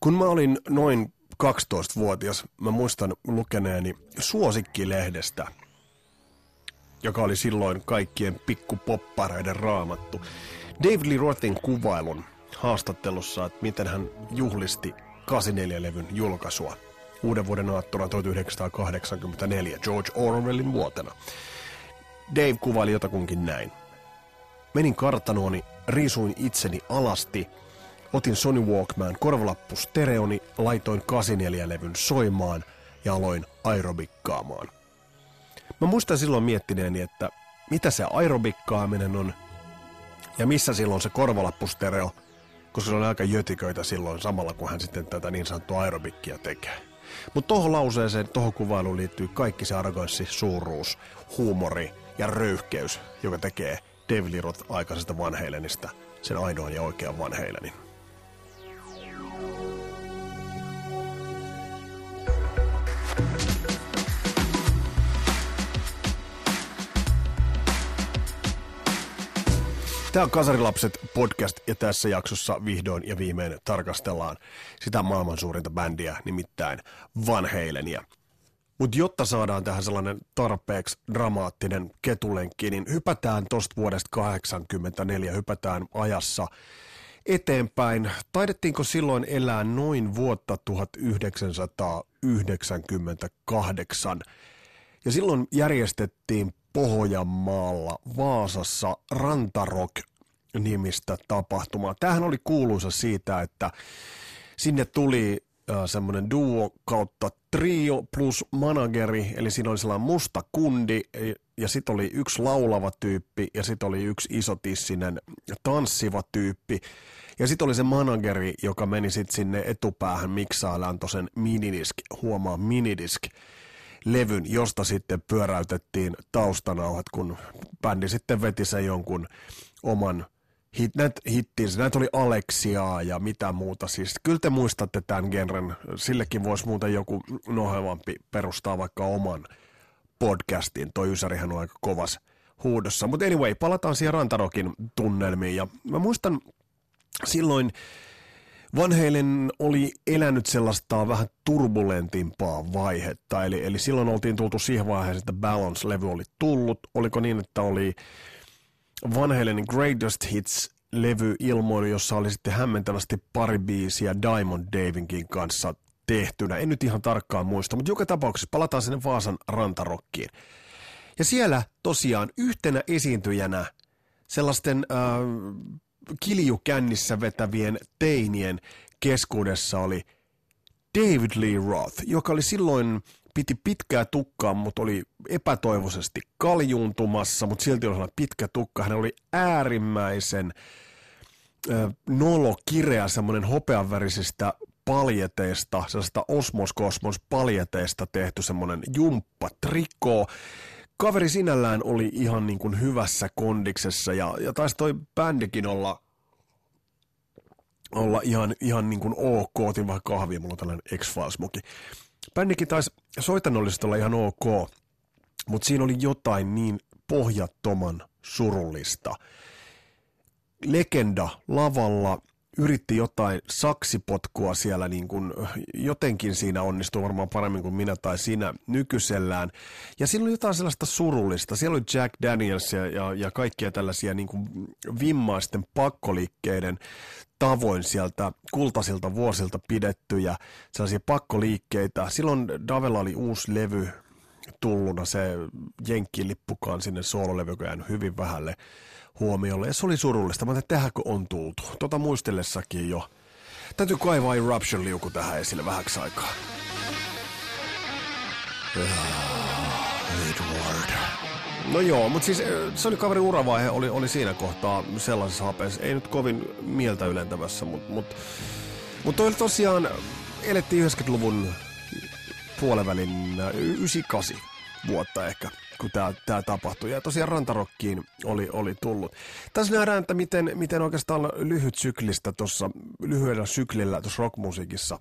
Kun mä olin noin 12-vuotias, mä muistan lukeneeni Suosikkilehdestä, joka oli silloin kaikkien pikkupoppareiden raamattu. David Lee Rothin kuvailun haastattelussa, että miten hän juhlisti 84-levyn julkaisua uuden vuoden aattona 1984 George Orwellin vuotena. Dave kuvaili jotakunkin näin. Menin kartanooni, riisuin itseni alasti, otin Sony Walkman korvalappu stereoni, laitoin 84-levyn soimaan ja aloin aerobikkaamaan. Mä muistan silloin miettineeni, että mitä se aerobikkaaminen on ja missä silloin se korvalappustereo, koska se on aika jötiköitä silloin samalla, kun hän sitten tätä niin sanottua aerobikkia tekee. Mutta tuohon lauseeseen, tuohon kuvailuun liittyy kaikki se arroganssi, suuruus, huumori ja röyhkeys, joka tekee Roth aikaisesta Van Halenista sen ainoan ja oikean Van Tämä on Kasarilapset podcast ja tässä jaksossa vihdoin ja viimein tarkastellaan sitä maailman suurinta bändiä, nimittäin Van Halenia. Mutta jotta saadaan tähän sellainen tarpeeksi dramaattinen ketulenkki, niin hypätään tuosta vuodesta 84, hypätään ajassa eteenpäin. Taidettiinko silloin elää noin vuotta 1998? Ja silloin järjestettiin Pohjanmaalla Vaasassa Rantarok nimistä tapahtumaa. Tämähän oli kuuluisa siitä, että sinne tuli semmoinen duo kautta trio plus manageri, eli siinä oli sellainen musta kundi, ja sitten oli yksi laulava tyyppi, ja sitten oli yksi isotissinen tanssiva tyyppi, ja sitten oli se manageri, joka meni sitten sinne etupäähän miksailemaan tosen minidisk, huomaa minidisk, levyn, josta sitten pyöräytettiin taustanauhat, kun bändi sitten veti sen jonkun oman hit, näitä hittiinsä. Näitä oli Aleksiaa ja mitä muuta. Siis kyllä te muistatte tämän genren. Sillekin voisi muuten joku nohevampi perustaa vaikka oman podcastin. Toi Ysärihän on aika kovas huudossa. Mutta anyway, palataan siihen Rantarokin tunnelmiin. Ja mä muistan silloin Van Halen oli elänyt sellaista vähän turbulentimpaa vaihetta, eli, eli silloin oltiin tultu siihen vaiheeseen, että Balance-levy oli tullut. Oliko niin, että oli Van Halenin Greatest Hits-levy ilmoilu, jossa oli sitten hämmentävästi pari biisiä Diamond Davinkin kanssa tehtynä. En nyt ihan tarkkaan muista, mutta joka tapauksessa palataan sinne Vaasan rantarokkiin. Ja siellä tosiaan yhtenä esiintyjänä sellaisten äh, kiljukännissä vetävien teinien keskuudessa oli David Lee Roth, joka oli silloin piti pitkää tukkaa, mutta oli epätoivoisesti kaljuuntumassa, mutta silti oli pitkä tukka. Hän oli äärimmäisen äh, nolo, semmoinen hopeanvärisistä paljeteista, sellaista osmoskosmos paljeteista tehty semmoinen jumppa trikoo kaveri sinällään oli ihan niin kuin hyvässä kondiksessa ja, ja taisi toi bändikin olla, olla ihan, ihan niin kuin ok. Otin vähän kahvia, mulla on tällainen X-Files-muki. Bändikin taisi soitannollisesti olla ihan ok, mutta siinä oli jotain niin pohjattoman surullista. Legenda lavalla – yritti jotain saksipotkua siellä, niin kuin, jotenkin siinä onnistui varmaan paremmin kuin minä tai sinä nykyisellään. Ja siinä oli jotain sellaista surullista. Siellä oli Jack Daniels ja, ja, ja kaikkia tällaisia niin kuin vimmaisten pakkoliikkeiden tavoin sieltä kultaisilta vuosilta pidettyjä sellaisia pakkoliikkeitä. Silloin Davella oli uusi levy tulluna, se Jenkki-lippukaan sinne soololevy, joka hyvin vähälle huomiolle. Ja se oli surullista. Mä ajattelin, että tähänkö on tultu. Tota muistellessakin jo. Täytyy kaivaa Eruption-liuku tähän esille vähäksi aikaa. Edward. No joo, mutta siis se oli kaverin uravaihe, oli, oli siinä kohtaa sellaisessa hapeessa. Ei nyt kovin mieltä ylentävässä, mutta mut, mut toi tosiaan, elettiin 90-luvun puolivälin 98 vuotta ehkä kun tämä, tämä tapahtui. Ja tosiaan Rantarokkiin oli, oli tullut. Tässä nähdään, että miten, miten oikeastaan lyhyt syklistä tuossa, lyhyellä syklillä tuossa rockmusiikissa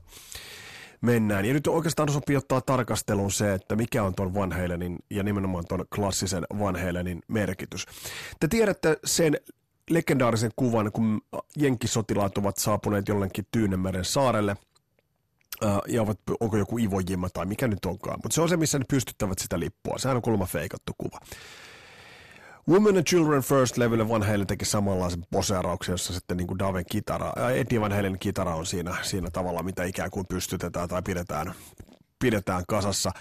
mennään. Ja nyt oikeastaan sopii ottaa tarkasteluun se, että mikä on tuon Van Halenin ja nimenomaan tuon klassisen Van Halenin merkitys. Te tiedätte sen legendaarisen kuvan, kun jenkkisotilaat ovat saapuneet jollekin Tyynemeren saarelle – ja ovat, onko joku Ivo Jimma tai mikä nyt onkaan. Mutta se on se, missä ne pystyttävät sitä lippua. Sehän on kuulemma feikattu kuva. Women and Children First levylle Van Halen teki samanlaisen poseerauksen, jossa sitten niin kuin Daven kitara, Eddie Van Halen kitara on siinä, siinä tavalla, mitä ikään kuin pystytetään tai pidetään, pidetään kasassa.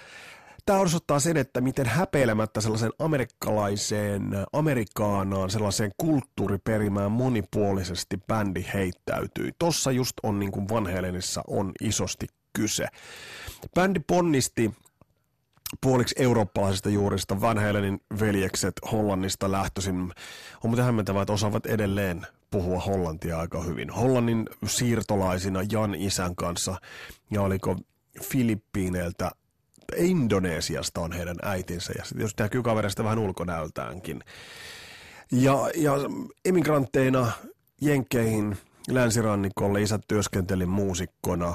Tämä osoittaa sen, että miten häpeilemättä sellaisen amerikkalaiseen, amerikaanaan, sellaiseen kulttuuriperimään monipuolisesti bändi heittäytyi. Tossa just on niin kuin Van Halenissa on isosti kyse. Bändi ponnisti puoliksi eurooppalaisista juurista Van Halenin veljekset Hollannista lähtöisin. On muuten hämmentävää, että osaavat edelleen puhua hollantia aika hyvin. Hollannin siirtolaisina Jan isän kanssa ja oliko Filippiineiltä Indonesiasta on heidän äitinsä ja jos näkyy kaverista vähän ulkonäöltäänkin. Ja, ja emigrantteina Jenkkeihin länsirannikolle isät työskenteli muusikkona,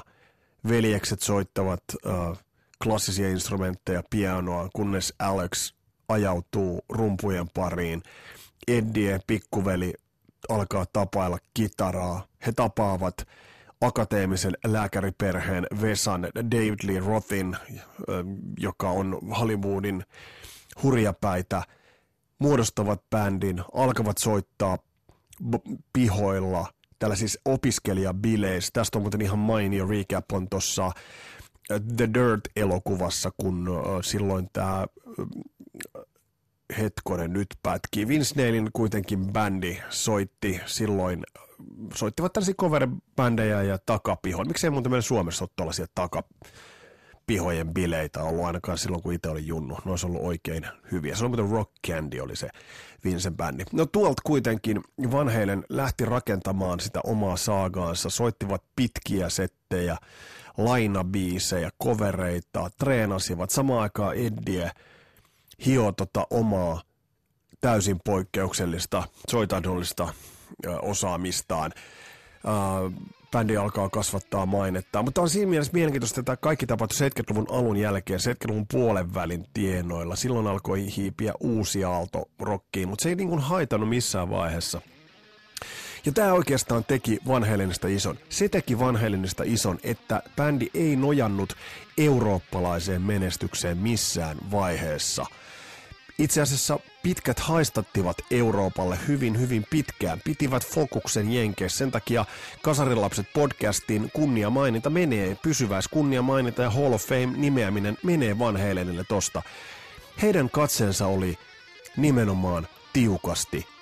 veljekset soittavat uh, klassisia instrumentteja, pianoa, kunnes Alex ajautuu rumpujen pariin. Eddie, pikkuveli, alkaa tapailla kitaraa. He tapaavat akateemisen lääkäriperheen Vesan David Lee Rothin, joka on Hollywoodin hurjapäitä, muodostavat bändin, alkavat soittaa pihoilla, tällaisissa opiskelijabileissä. Tästä on muuten ihan mainio recap on tuossa The Dirt-elokuvassa, kun silloin tämä hetkonen nyt pätkii. Vince Neilin kuitenkin bändi soitti silloin, soittivat tällaisia cover-bändejä ja takapihoja. Miksei muuten meillä Suomessa ole tällaisia takapihojen bileitä ollut ainakaan silloin, kun itse oli junnu. Ne olisi ollut oikein hyviä. Se on muuten Rock Candy oli se Vincen bändi. No tuolta kuitenkin Van Halen lähti rakentamaan sitä omaa saagaansa, soittivat pitkiä settejä, lainabiisejä, kovereita, treenasivat. Samaan aikaan Eddie hio tota omaa täysin poikkeuksellista soitannollista osaamistaan. bändi alkaa kasvattaa mainetta. Mutta on siinä mielessä mielenkiintoista, että kaikki tapahtui 70-luvun alun jälkeen, 70-luvun puolen välin tienoilla. Silloin alkoi hiipiä uusi aalto rockiin, mutta se ei niin kuin haitannut missään vaiheessa – ja tämä oikeastaan teki Van Halenista ison. Se teki Van Halenista ison, että bändi ei nojannut eurooppalaiseen menestykseen missään vaiheessa. Itse asiassa pitkät haistattivat Euroopalle hyvin, hyvin pitkään. Pitivät fokuksen jenkeissä. Sen takia Kasarilapset podcastin kunnia mainita menee, pysyväis kunnia mainita ja Hall of Fame nimeäminen menee Van Halenille tosta. Heidän katseensa oli nimenomaan tiukasti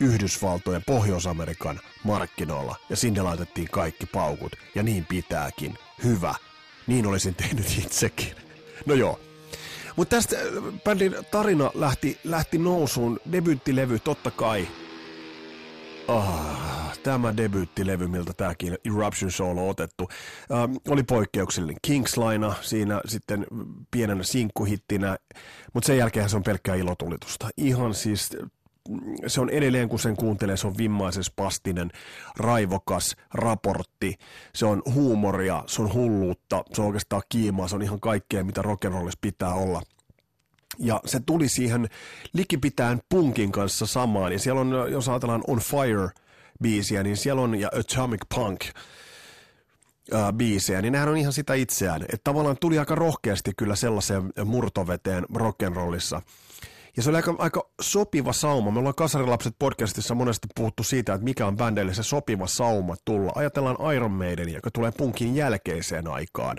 Yhdysvaltojen Pohjois-Amerikan markkinoilla ja sinne laitettiin kaikki paukut ja niin pitääkin. Hyvä. Niin olisin tehnyt itsekin. No joo. Mutta tästä äh, bändin tarina lähti, lähti nousuun. Debyyttilevy totta kai. Ah, tämä debyyttilevy, miltä tämäkin Eruption Solo on otettu, ähm, oli poikkeuksellinen. Kingslaina siinä sitten pienenä sinkkuhittinä, mutta sen jälkeen se on pelkkää ilotulitusta. Ihan siis se on edelleen, kun sen kuuntelee, se on vimmaisen spastinen, raivokas raportti, se on huumoria, se on hulluutta, se on oikeastaan kiimaa, se on ihan kaikkea, mitä rock'n'rollissa pitää olla. Ja se tuli siihen likipitään punkin kanssa samaan, ja siellä on, jos ajatellaan On Fire-biisiä, niin siellä on, ja Atomic Punk, biisejä, niin nehän on ihan sitä itseään. Että tavallaan tuli aika rohkeasti kyllä sellaiseen murtoveteen rock'n'rollissa. Ja se oli aika, aika sopiva sauma. Me ollaan Kasarilapset podcastissa monesti puhuttu siitä, että mikä on bändeille se sopiva sauma tulla. Ajatellaan Iron Maiden, joka tulee punkin jälkeiseen aikaan.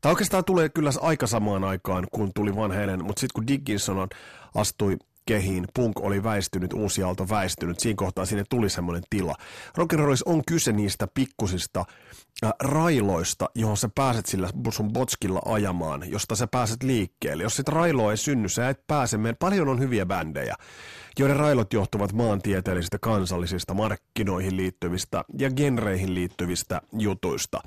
Tai oikeastaan tulee kyllä aika samaan aikaan, kun tuli Van Halen, mutta sitten kun Dickinson astui kehiin, punk oli väistynyt, uusi aalto väistynyt, siinä kohtaa sinne tuli semmoinen tila. Rock'n'rollissa on kyse niistä pikkusista äh, railoista, johon sä pääset sillä sun botskilla ajamaan, josta sä pääset liikkeelle. Jos sitä railoa ei synny, sä et pääse. Meidän paljon on hyviä bändejä, joiden railot johtuvat maantieteellisistä, kansallisista, markkinoihin liittyvistä ja genreihin liittyvistä jutuista.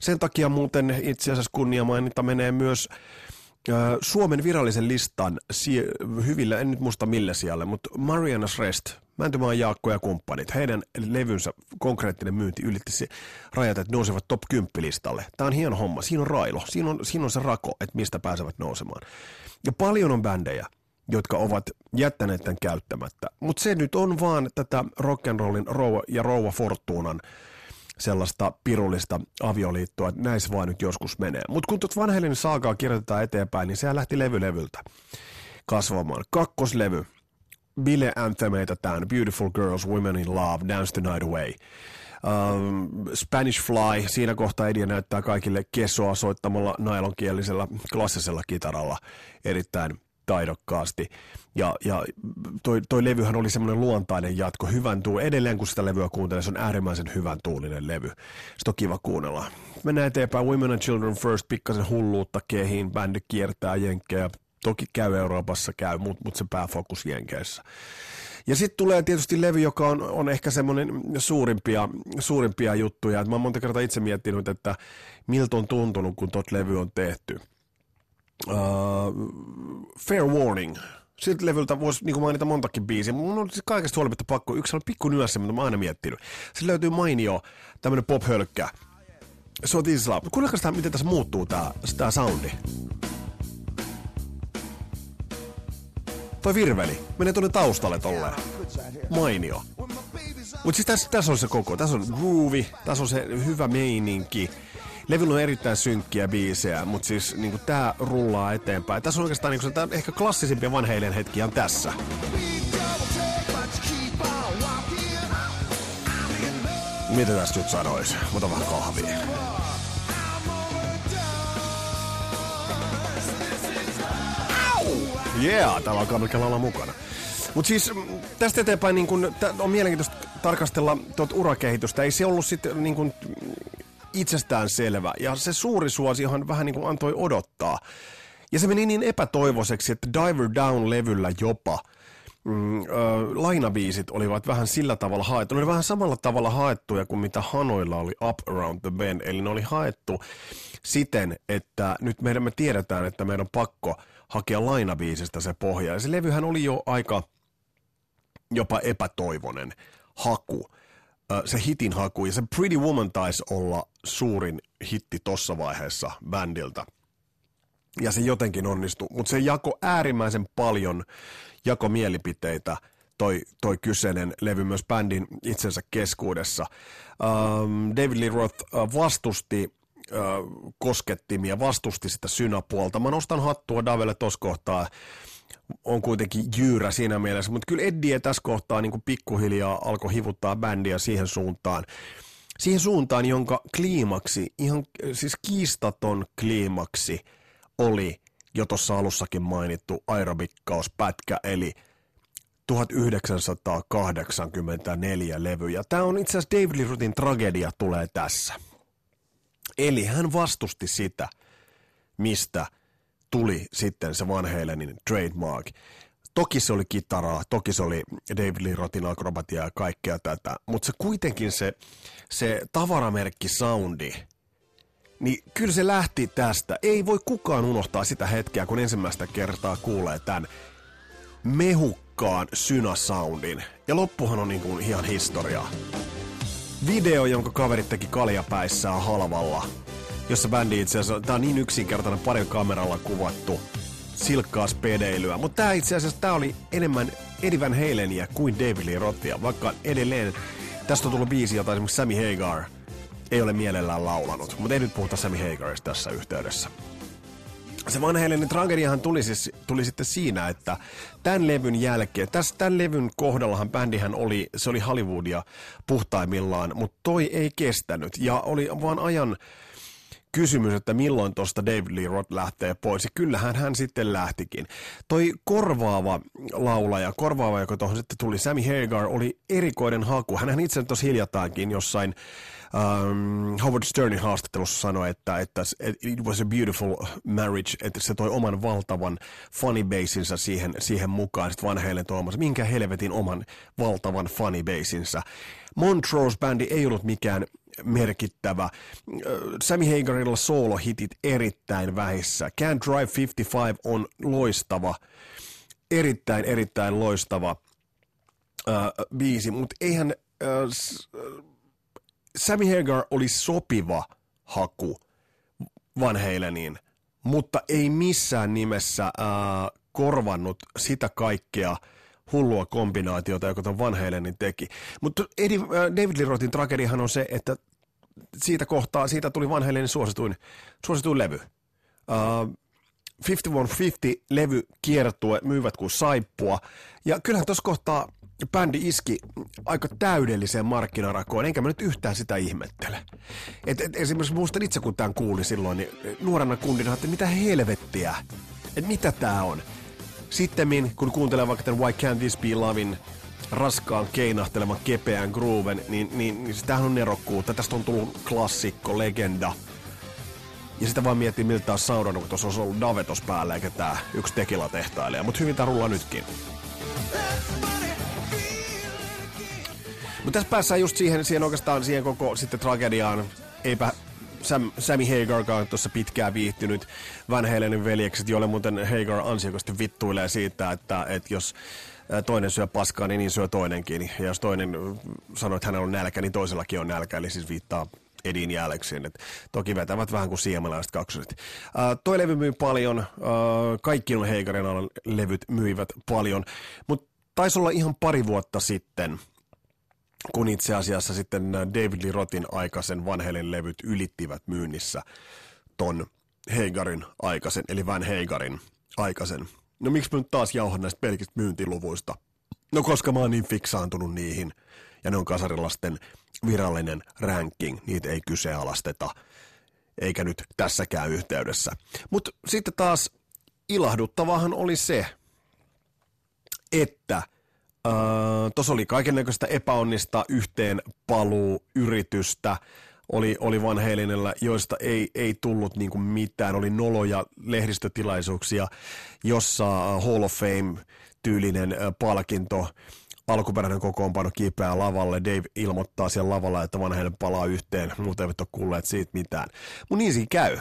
Sen takia muuten itse asiassa kunnia mainita menee myös Suomen virallisen listan hyvillä, en nyt muista millä siellä, mutta Marianas Rest, Mäntymaan Jaakko ja kumppanit, heidän levynsä konkreettinen myynti ylitti rajat, että nousevat top 10 listalle. Tämä on hieno homma, siinä on railo, siinä on, siinä on se rako, että mistä pääsevät nousemaan. Ja paljon on bändejä, jotka ovat jättäneet tämän käyttämättä. Mutta se nyt on vaan tätä rock'n'rollin rouva ja rouva Fortunan sellaista pirullista avioliittoa, että näissä vaan nyt joskus menee. Mutta kun tuot vanhellinen saakaa kirjoitetaan eteenpäin, niin sehän lähti levylevyltä kasvamaan. Kakkoslevy, bile anthemeita tämän, Beautiful Girls, Women in Love, Dance the Night Away. Um, Spanish Fly, siinä kohtaa Eddie näyttää kaikille kesoa soittamalla nailonkielisellä klassisella kitaralla erittäin taidokkaasti. Ja, ja toi, toi levyhän oli semmoinen luontainen jatko, hyvän tuul. Edelleen kun sitä levyä kuuntelee, se on äärimmäisen hyvän tuulinen levy. Sitä on kiva kuunnella. Mennään eteenpäin. Women and Children First, pikkasen hulluutta kehiin. Bändi kiertää jenkkejä. Toki käy Euroopassa, käy, mutta mut se pääfokus jenkeissä. Ja sitten tulee tietysti levy, joka on, on ehkä semmoinen suurimpia, suurimpia juttuja. Et mä oon monta kertaa itse miettinyt, että miltä on tuntunut, kun tot levy on tehty. Uh, fair Warning. Siltä levyltä voisi niin mainita montakin biisiä, mutta mun on siis kaikesta huolimatta pakko. Yksi on pikku nyössä, mitä mä oon aina miettinyt. Se löytyy mainio tämmönen pop-hölkkä. So this is love. Kuunnelkaa sitä, miten tässä muuttuu tää, tää soundi. Toi virveli menee tuonne taustalle tolleen. Mainio. Mutta siis tässä, tässä on se koko. Tässä on groovy, tässä on se hyvä meininki. Levyllä on erittäin synkkiä biisejä, mutta siis niinku tää rullaa eteenpäin. Tässä on oikeastaan niinku, tää ehkä klassisimpia vanheilen hetkiä on tässä. Mitä tästä nyt sanois? Mutta vähän kahvia. Yeah, täällä alkaa melkein olla mukana. Mutta siis mm, tästä eteenpäin niin kun, on mielenkiintoista tarkastella tuota urakehitystä. Ei se ollut sitten niin itsestään selvä. Ja se suuri suosiohan vähän niin kuin antoi odottaa. Ja se meni niin epätoivoiseksi, että Diver Down-levyllä jopa mm, ö, lainabiisit olivat vähän sillä tavalla haettu. Ne oli vähän samalla tavalla haettuja kuin mitä Hanoilla oli Up Around the Bend. Eli ne oli haettu siten, että nyt meidän me tiedetään, että meidän on pakko hakea lainabiisistä se pohja. Ja se levyhän oli jo aika jopa epätoivonen haku se hitin haku, ja se Pretty Woman taisi olla suurin hitti tossa vaiheessa bändiltä. Ja se jotenkin onnistui, mutta se jako äärimmäisen paljon jako mielipiteitä toi, toi kyseinen levy myös bändin itsensä keskuudessa. Um, David Lee Roth vastusti uh, koskettimia, vastusti sitä synäpuolta. Mä nostan hattua Davelle tuossa kohtaa on kuitenkin jyyrä siinä mielessä, mutta kyllä Eddie tässä kohtaa niin kuin pikkuhiljaa alkoi hivuttaa bändiä siihen suuntaan, siihen suuntaan, jonka kliimaksi, ihan siis kiistaton kliimaksi oli jo tuossa alussakin mainittu aerobikkausppätkä, eli 1984 levy. Ja tämä on itse asiassa David Lee tragedia tulee tässä. Eli hän vastusti sitä, mistä – tuli sitten se Van Halenin trademark. Toki se oli kitaraa, toki se oli David Lee Rothin akrobatia ja kaikkea tätä, mutta se kuitenkin se, se tavaramerkki soundi, niin kyllä se lähti tästä. Ei voi kukaan unohtaa sitä hetkeä, kun ensimmäistä kertaa kuulee tämän mehukkaan synasoundin. Ja loppuhan on niin kuin ihan historiaa. Video, jonka kaverit teki kaljapäissään halvalla, jossa bändi itse asiassa, tää on niin yksinkertainen parin kameralla kuvattu, silkkaa spedeilyä, mutta tää itse asiassa tää oli enemmän Eddie Van Halenia kuin David Lee Rothia, vaikka edelleen tästä on tullut biisi, jota esimerkiksi Sammy Hagar ei ole mielellään laulanut, mutta ei nyt puhuta Sammy Hagarista tässä yhteydessä. Se vanheellinen tragediahan tuli, siis, tuli sitten siinä, että tämän levyn jälkeen, tässä tämän levyn kohdallahan bändihän oli, se oli Hollywoodia puhtaimmillaan, mutta toi ei kestänyt. Ja oli vaan ajan kysymys, että milloin tuosta David Lee Roth lähtee pois. Ja kyllähän hän sitten lähtikin. Toi korvaava laulaja, korvaava, joka tuohon sitten tuli, Sammy Hagar, oli erikoinen haku. Hän itse tuossa hiljattaankin jossain um, Howard Sternin haastattelussa sanoi, että, että it was a beautiful marriage, että se toi oman valtavan funny basinsa siihen, siihen mukaan. Sitten vanheille tuomassa, minkä helvetin oman valtavan funny basinsa. Montrose-bändi ei ollut mikään merkittävä. Sammy Hagarilla solo-hitit erittäin vähissä. Can't Drive 55 on loistava, erittäin erittäin loistava äh, biisi, mutta eihän äh, Sammy Hagar oli sopiva haku Van Haleniin, mutta ei missään nimessä äh, korvannut sitä kaikkea – hullua kombinaatiota, joka tuon Van Halenin teki. Mutta äh, David Lee Rothin tragediahan on se, että siitä kohtaa, siitä tuli Van Halenin suosituin, suosituin levy. Uh, 5150-levy kiertue, myyvät kuin saippua. Ja kyllähän tuossa kohtaa bändi iski aika täydelliseen markkinarakoon, enkä mä nyt yhtään sitä ihmettele. Et, et, esimerkiksi muistan itse, kun tämän kuuli silloin, niin nuorena kundina, että mitä helvettiä, että mitä tää on. Sittemmin, kun kuuntelee vaikka tämän Why Can't This Be Lovin raskaan keinahtelevan kepeän grooven, niin, niin, niin sitähän on nerokkuutta. Tästä on tullut klassikko, legenda. Ja sitä vaan miettii, miltä on saudannut, kun tuossa olisi ollut Davetos päällä, eikä tää yksi tekila tehtailija. Mutta hyvin tää rullaa nytkin. Mutta tässä päässään just siihen, siihen oikeastaan siihen koko sitten tragediaan. Eipä Sam, Sammy Hagarkaan tuossa pitkään viihtynyt Van Halenin veljekset, jolle muuten Hagar ansiokasti vittuilee siitä, että, että jos toinen syö paskaa, niin, niin syö toinenkin. Ja jos toinen sanoo, että hänellä on nälkä, niin toisellakin on nälkä, eli siis viittaa Edin jäljeksiin. Et toki vetävät vähän kuin siemalaiset kaksoset. Toi levy myy paljon, uh, kaikki on Heigarin alan levyt myivät paljon, mutta taisi olla ihan pari vuotta sitten, kun itse asiassa sitten David Lee Rothin aikaisen vanhelin levyt ylittivät myynnissä ton Heigarin aikaisen, eli Van Heigarin aikaisen. No miksi mä nyt taas jauhan näistä pelkistä myyntiluvuista? No koska mä oon niin fiksaantunut niihin, ja ne on kasarilasten virallinen ranking, niitä ei kyseenalaisteta, eikä nyt tässäkään yhteydessä. Mutta sitten taas ilahduttavahan oli se, että tuossa oli kaikennäköistä epäonnista yhteen paluu yritystä, oli, oli Van Halenilla, joista ei, ei tullut niinku mitään. Oli noloja lehdistötilaisuuksia, jossa Hall of Fame-tyylinen palkinto alkuperäinen kokoonpano kipeää lavalle. Dave ilmoittaa siellä lavalla, että vanhemmat palaa yhteen, muut eivät ole kuulleet siitä mitään. Mutta niin siinä käy.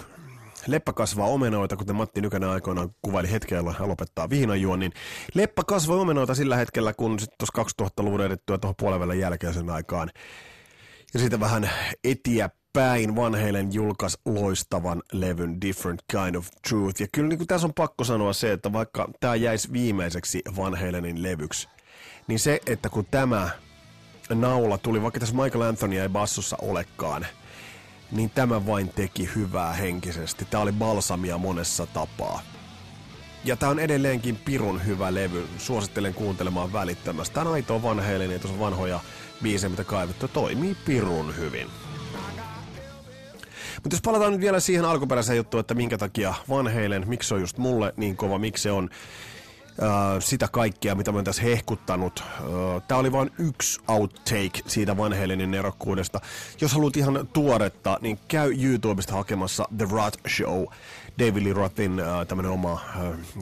Leppä kasvaa omenoita, kuten Matti Nykänen aikoinaan kuvaili hetkellä hän lopettaa viinajuon, niin Leppä kasvoi omenoita sillä hetkellä, kun sitten tuossa 2000-luvun edettyä tuohon puolen jälkeisen aikaan. Ja siitä vähän etiä päin Van Halen julkaisi loistavan levyn Different Kind of Truth. Ja kyllä niin kuin tässä on pakko sanoa se, että vaikka tämä jäisi viimeiseksi Van Halenin levyksi, niin se, että kun tämä naula tuli, vaikka tässä Michael Anthony ei bassossa olekaan, niin tämä vain teki hyvää henkisesti. Tämä oli balsamia monessa tapaa. Ja tämä on edelleenkin pirun hyvä levy. Suosittelen kuuntelemaan välittömästi. Tämä on aitoa vanheilin, ja tuossa vanhoja biisejä, mitä kaivettu, toimii pirun hyvin. Mutta jos palataan nyt vielä siihen alkuperäiseen juttuun, että minkä takia Van Halen, miksi se on just mulle niin kova, miksi se on sitä kaikkea, mitä mä oon tässä hehkuttanut. Tämä oli vain yksi outtake siitä Van Halenin erokkuudesta. Jos haluat ihan tuoretta, niin käy YouTubesta hakemassa The Rot Show. David Lee Rothin tämmönen oma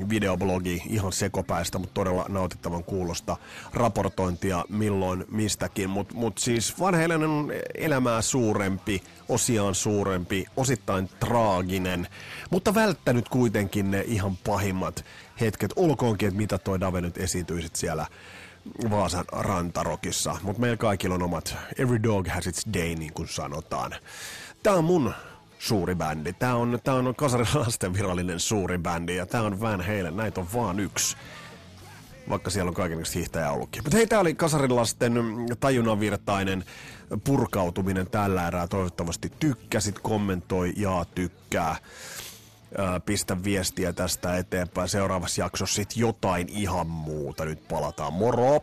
videoblogi, ihan sekopäistä, mutta todella nautittavan kuulosta raportointia milloin mistäkin. Mutta mut siis Van Halen on elämää suurempi, osiaan suurempi, osittain traaginen, mutta välttänyt kuitenkin ne ihan pahimmat hetket, olkoonkin, että mitä toi Dave nyt esiintyi siellä Vaasan rantarokissa. Mutta meillä kaikilla on omat, every dog has its day, niin kuin sanotaan. Tää on mun suuri bändi. Tää on, tää on kasarilasten virallinen suuri bändi ja tää on Van Halen. Näitä on vaan yksi vaikka siellä on kaikenlaista hiihtäjä ollutkin. Mutta hei, tää oli kasarilasten tajunnanvirtainen purkautuminen tällä erää. Toivottavasti tykkäsit, kommentoi ja tykkää pistä viestiä tästä eteenpäin. Seuraavassa jaksossa sitten jotain ihan muuta. Nyt palataan. Moro!